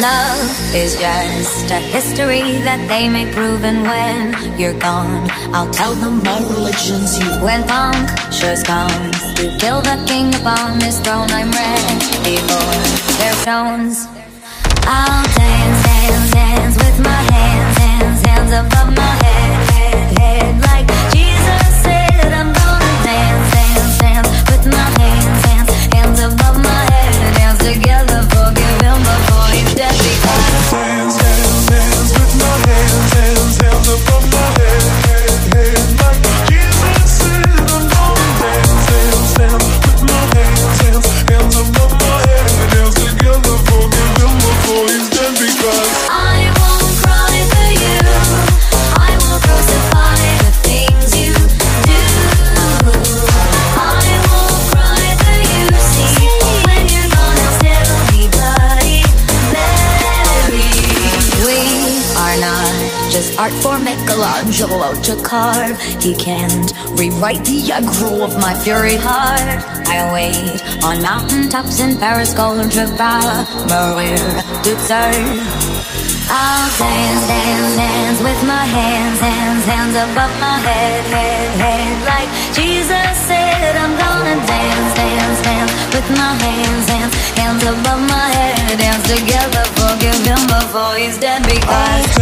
Love is just a history that they may prove, and when you're gone, I'll tell them my religion's you. When punctures come to kill the king upon his throne, I'm ready for their stones. I'll dance, dance, dance with my hands, hands, hands above my head, head, head, like Jesus said. I'm gonna dance, dance, dance with my hands, hands, hands above my head, dance together, forgive him before Dance, dance, dance with my hands, hands, hands above my head, head, head. Michelangelo to carve. He can't rewrite the aggro of my fury heart. I wait on mountaintops in Paris, golden Trafalgar, Maria Duterte. I'll dance, dance, dance with my hands, hands, hands above my head, head, head. Like Jesus said, I'm gonna dance, dance, dance with my hands, hands, hands above my head. Dance together, forgive him before he's dead because.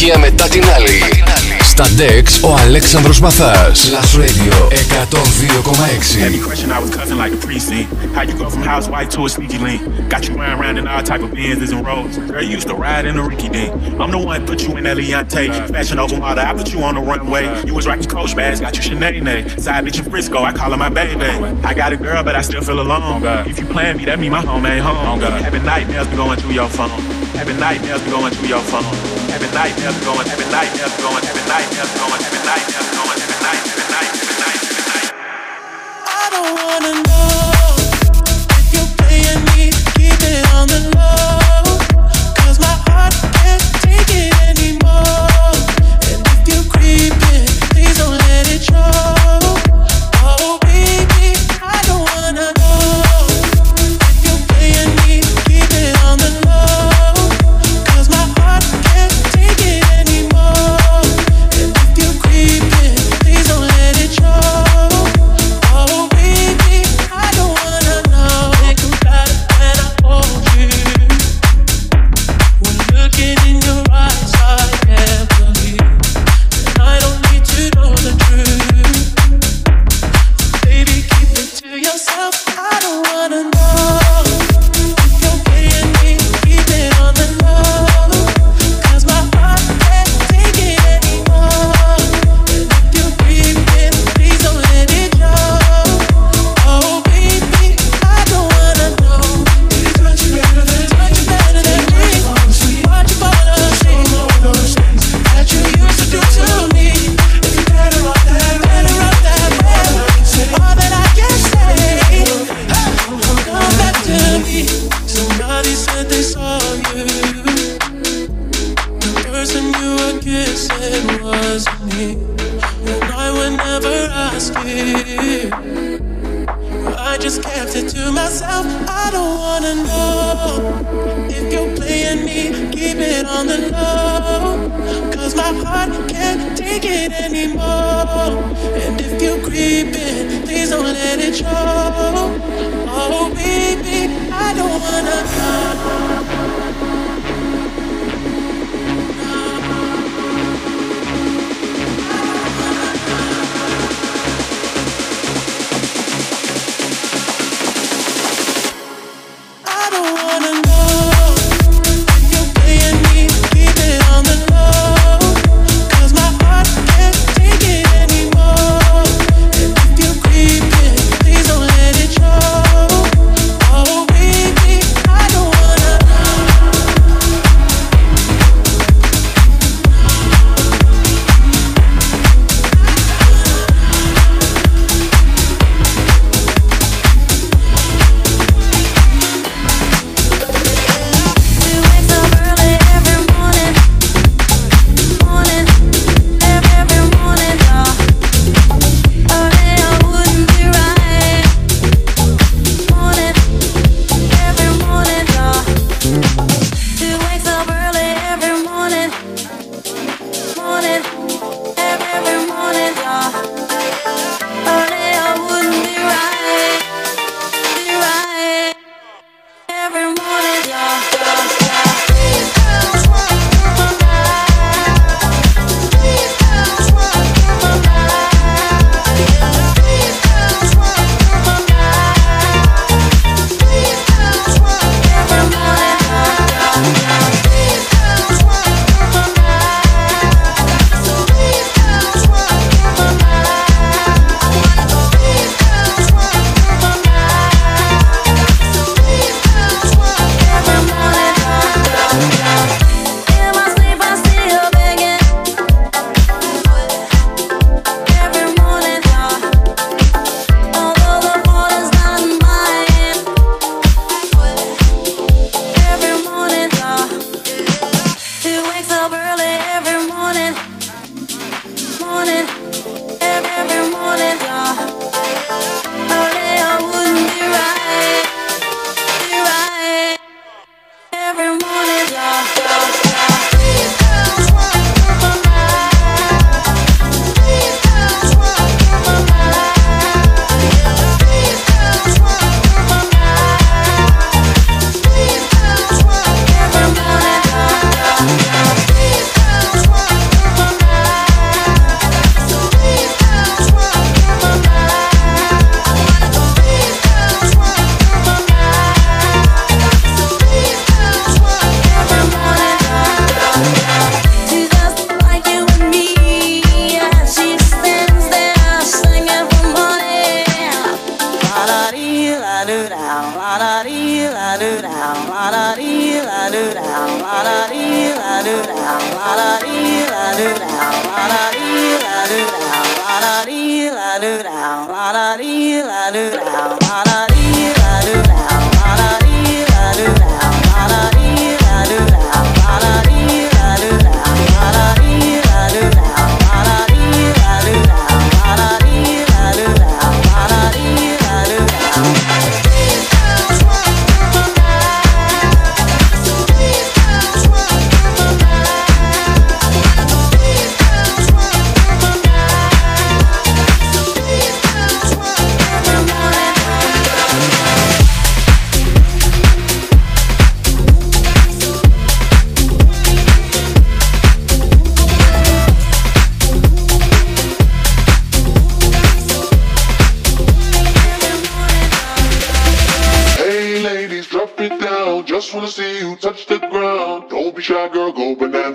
επιτυχία μετά την άλλη. Στα DEX ο Αλέξανδρος Μαθάς. Last Radio 102,6. Every question I was cussing like a precinct. How you go from housewife to a sneaky link. Got you riding around in all type of Benz's and roads. Girl, you used to ride in a Ricky Dink. I'm the one put you in that Fashion over model, I put you on the runway. You was rocking coach bags, got you Sinead. Side bitch in Frisco, I call her my baby. I got a girl, but I still feel alone. If you plan me, that mean my home ain't home. Having nightmares be going through your phone. Having nightmares be going through your phone. I don't wanna know if you're playing me, keep it on the low.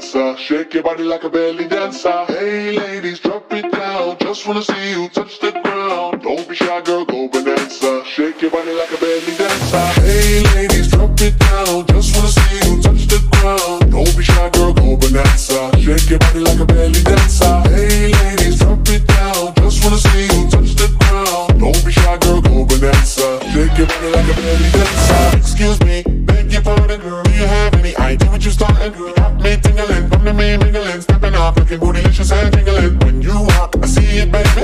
Bonanza. Shake your body like a belly dancer. Hey ladies, drop it down. Just wanna see you touch the ground. Don't be shy, girl, go bonanza. Shake your body like a belly dancer. Hey ladies, drop it down. Just wanna see you touch the ground. Don't be shy, girl, go bonanza. Shake your body like a belly dancer. Hey ladies, drop it down. Just wanna see you touch the ground. Don't be shy, girl, go bonanza. Shake your body like a belly dancer. Excuse me, beg your pardon, girl. Do you have any idea what you're starting, girl?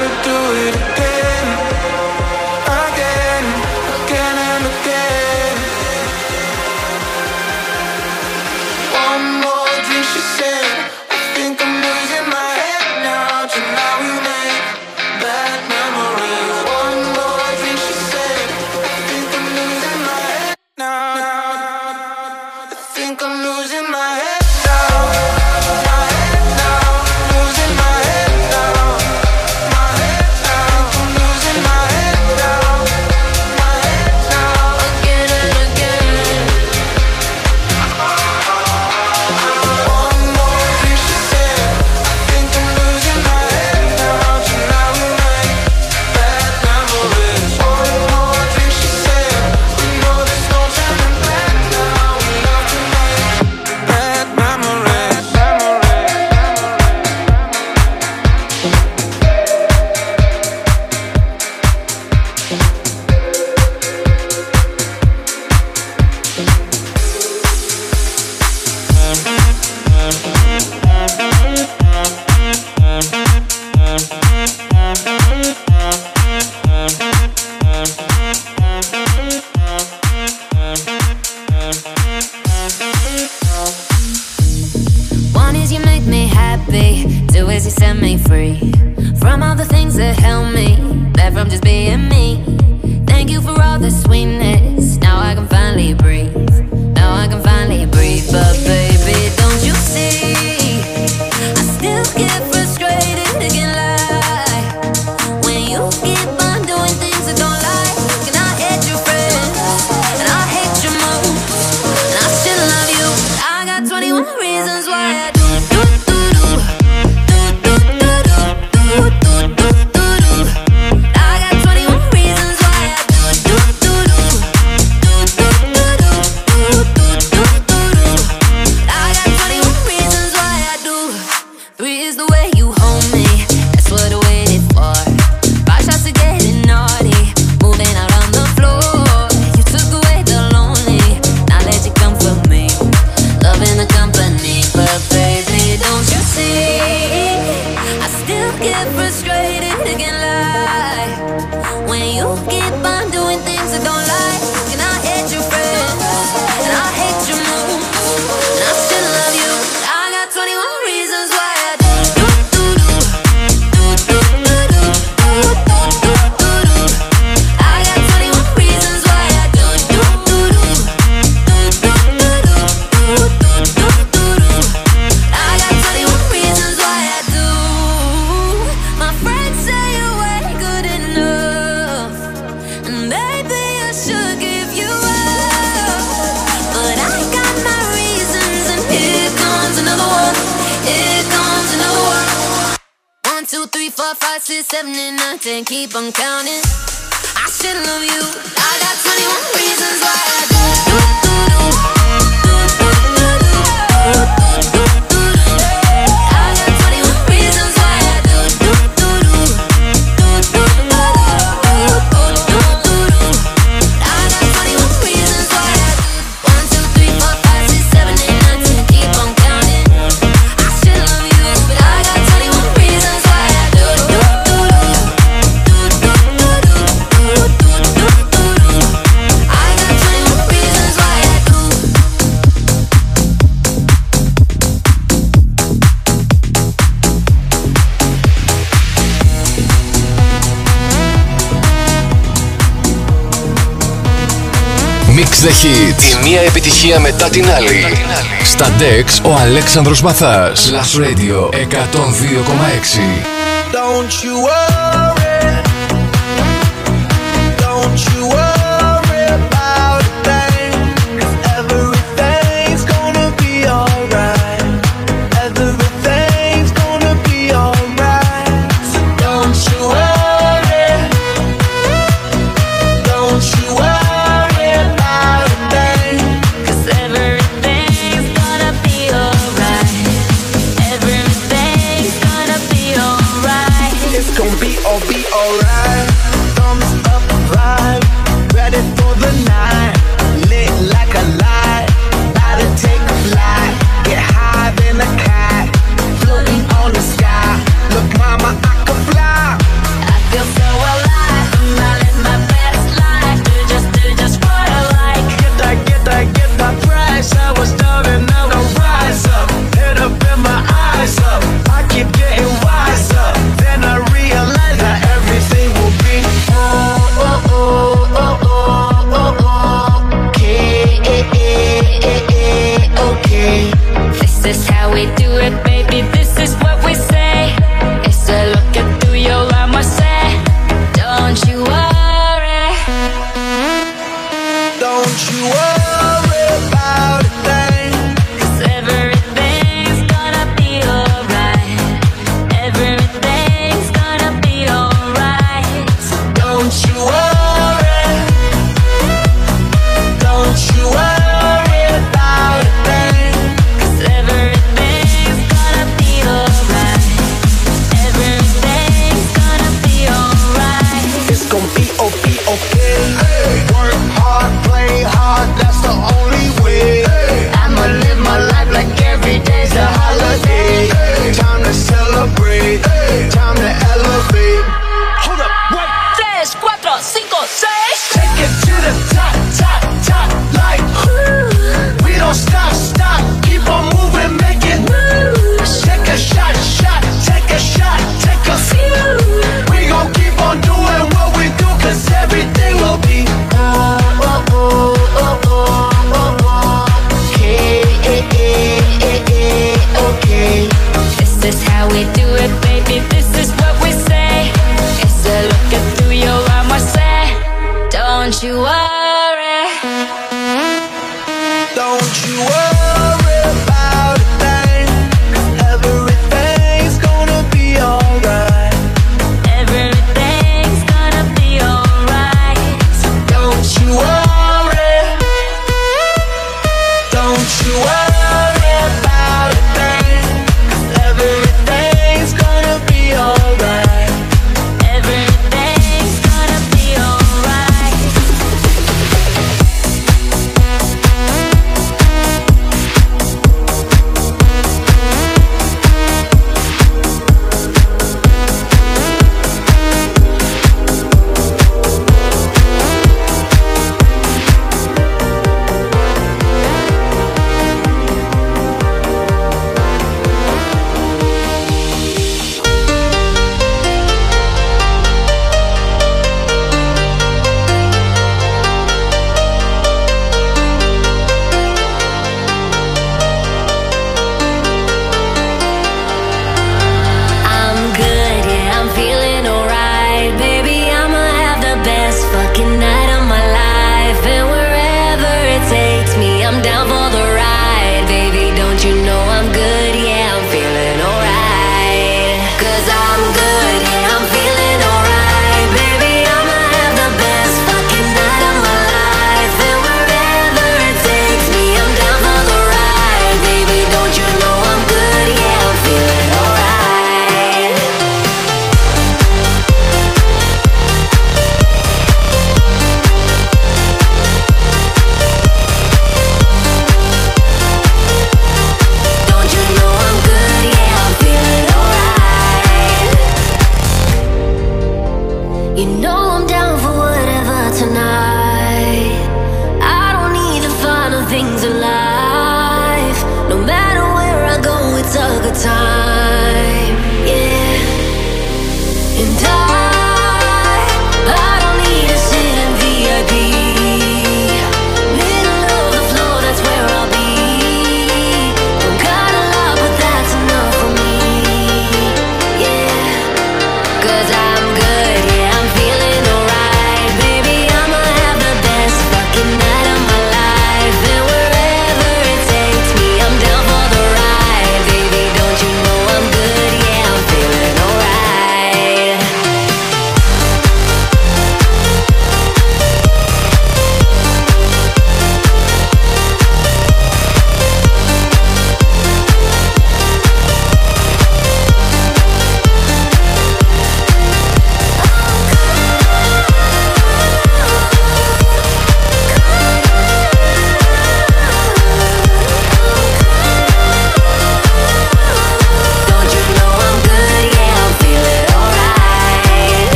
gotta do it again. Η μία επιτυχία μετά την άλλη. Μετά. Στα Dex ο Αλέξανδρος Μαθάς. Last Radio 102,6.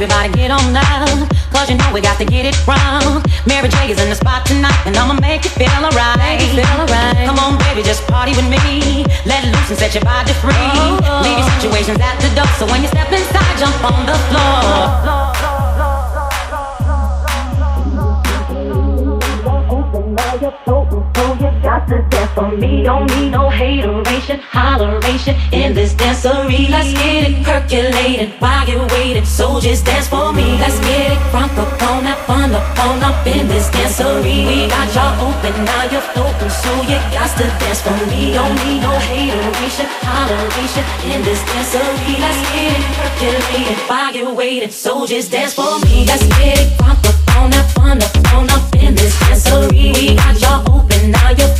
Everybody, get on down. Cause you know we got to get it wrong. Mary J is in the spot tonight, and I'ma make you feel alright. Make you feel alright. Come on, baby, just party with me. Let loose and set your body free. Oh, oh. Leave your situations at the door, so when you step inside, jump on the floor. Now you're floating, so you got to dance for me. Don't need no hateration, holleration in this dancery. Let's get it percolating while you're waiting, so just dance for me. Let's get it crunk up on that fun up in this dancery. We got y'all open, now you're floating, so you got to dance for me. Don't need no hateration, holleration in this dancery. Let's get it percolating while you're waiting, so just dance for me. Let's get it crunk up on that fun up up in this dancery. We got y'all open, now you're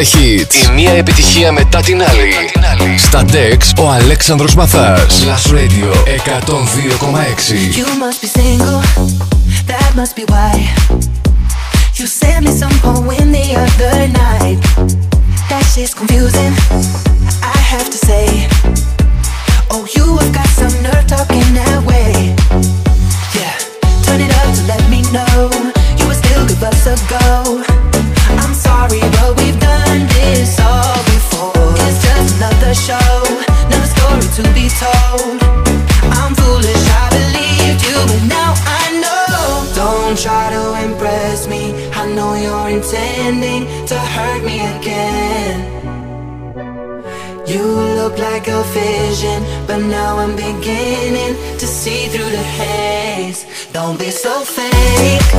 the hits. Η μία επιτυχία μετά την άλλη. Στα Dex ο Αλέξανδρος Μαθάς. Plus Radio 102,6. You must be single, that must be why. You sent me some poem the other night. That shit's confusing, I have to say. Oh, you have got some nerve talking that way. Yeah, turn it up to let me know you would still give us a go. I'm sorry, but we've done all before. It's just another show, another story to be told. I'm foolish, I believed you, but now I know. Don't try to impress me. I know you're intending to hurt me again. You look like a vision, but now I'm beginning to see through the haze. Don't be so fake.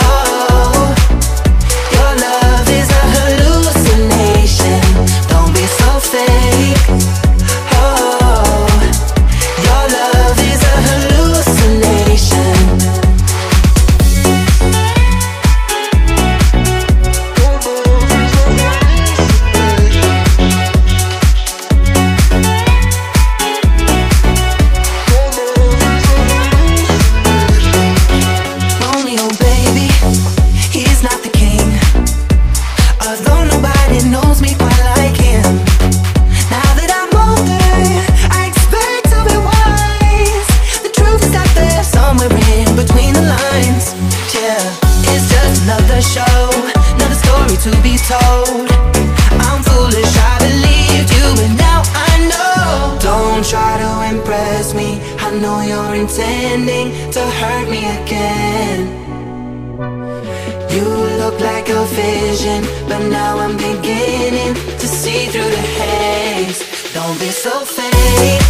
Oh, your love is a. Don't be so fake. Look like a vision, but now I'm beginning to see through the haze. Don't be so fake.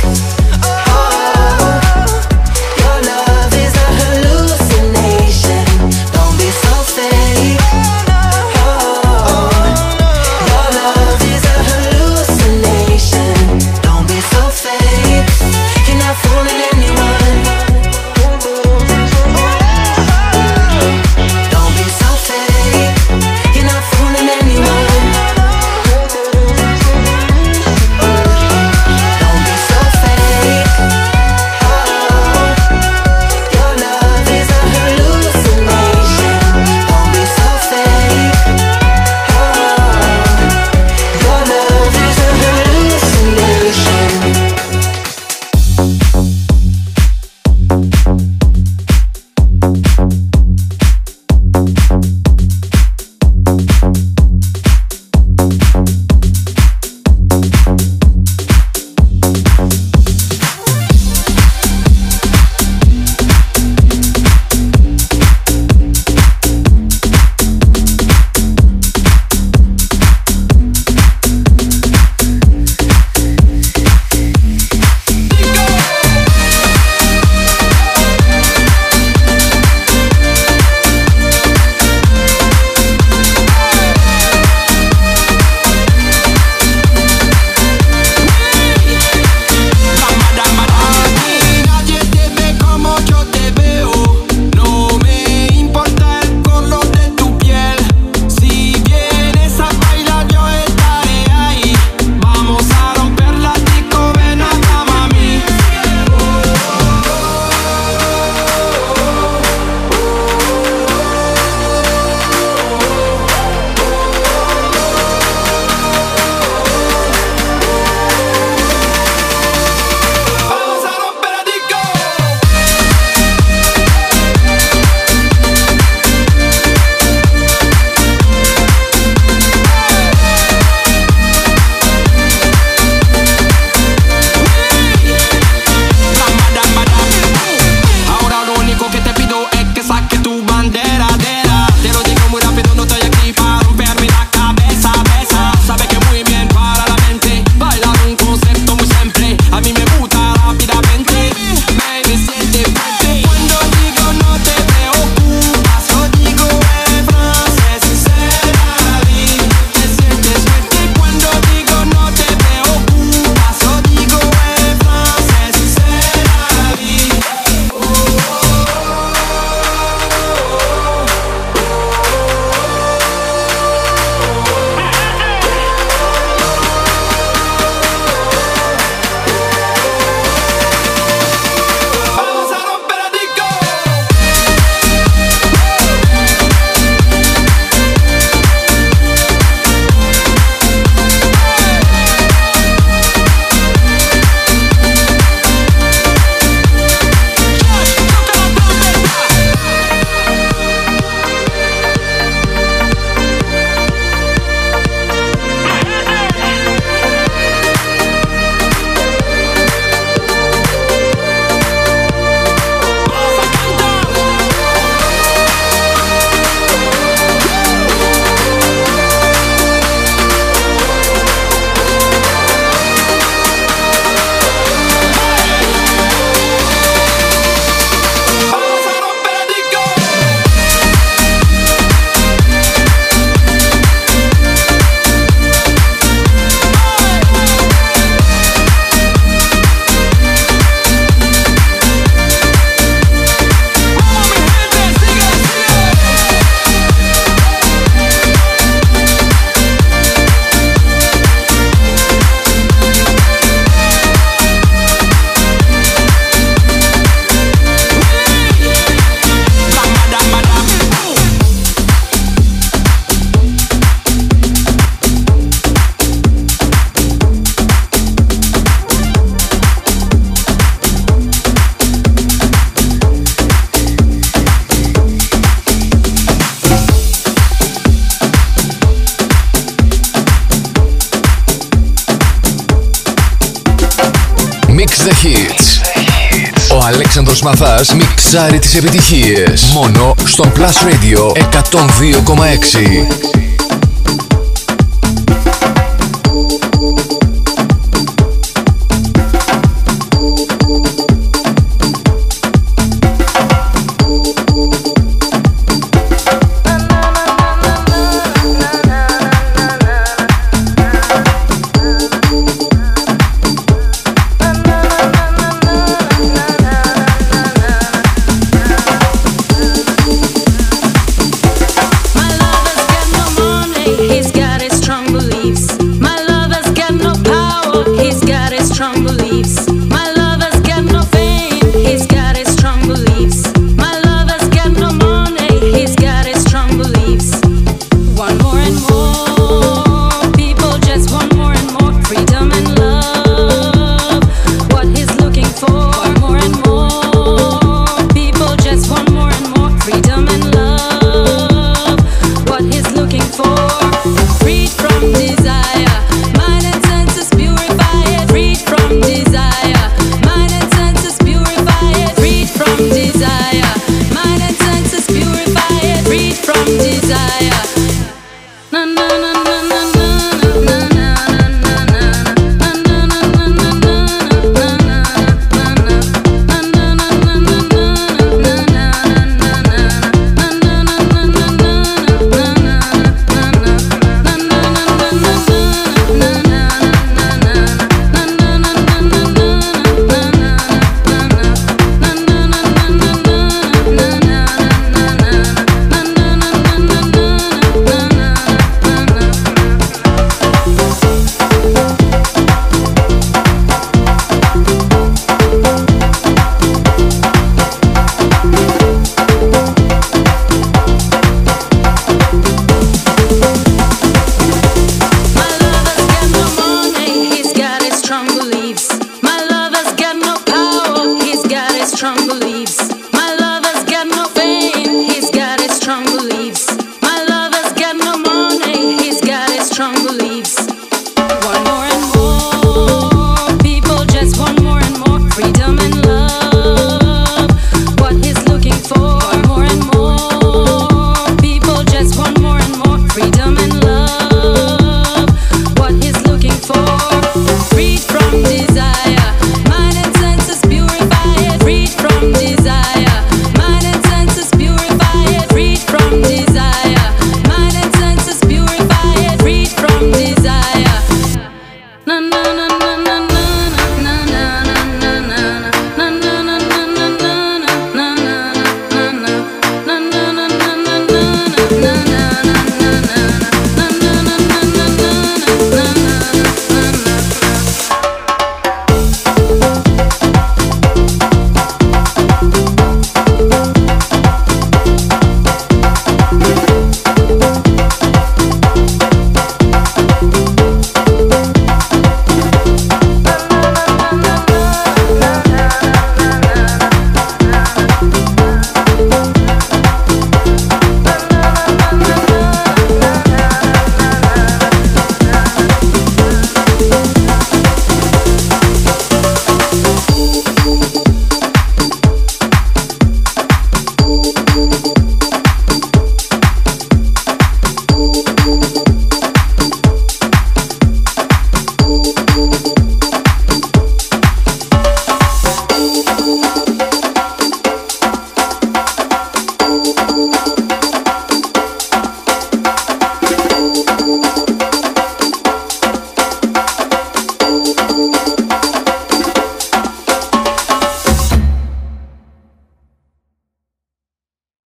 Αλέξανδρος Μαθάς μιξάρει τις επιτυχίες. Μόνο στον Plus Radio 102,6.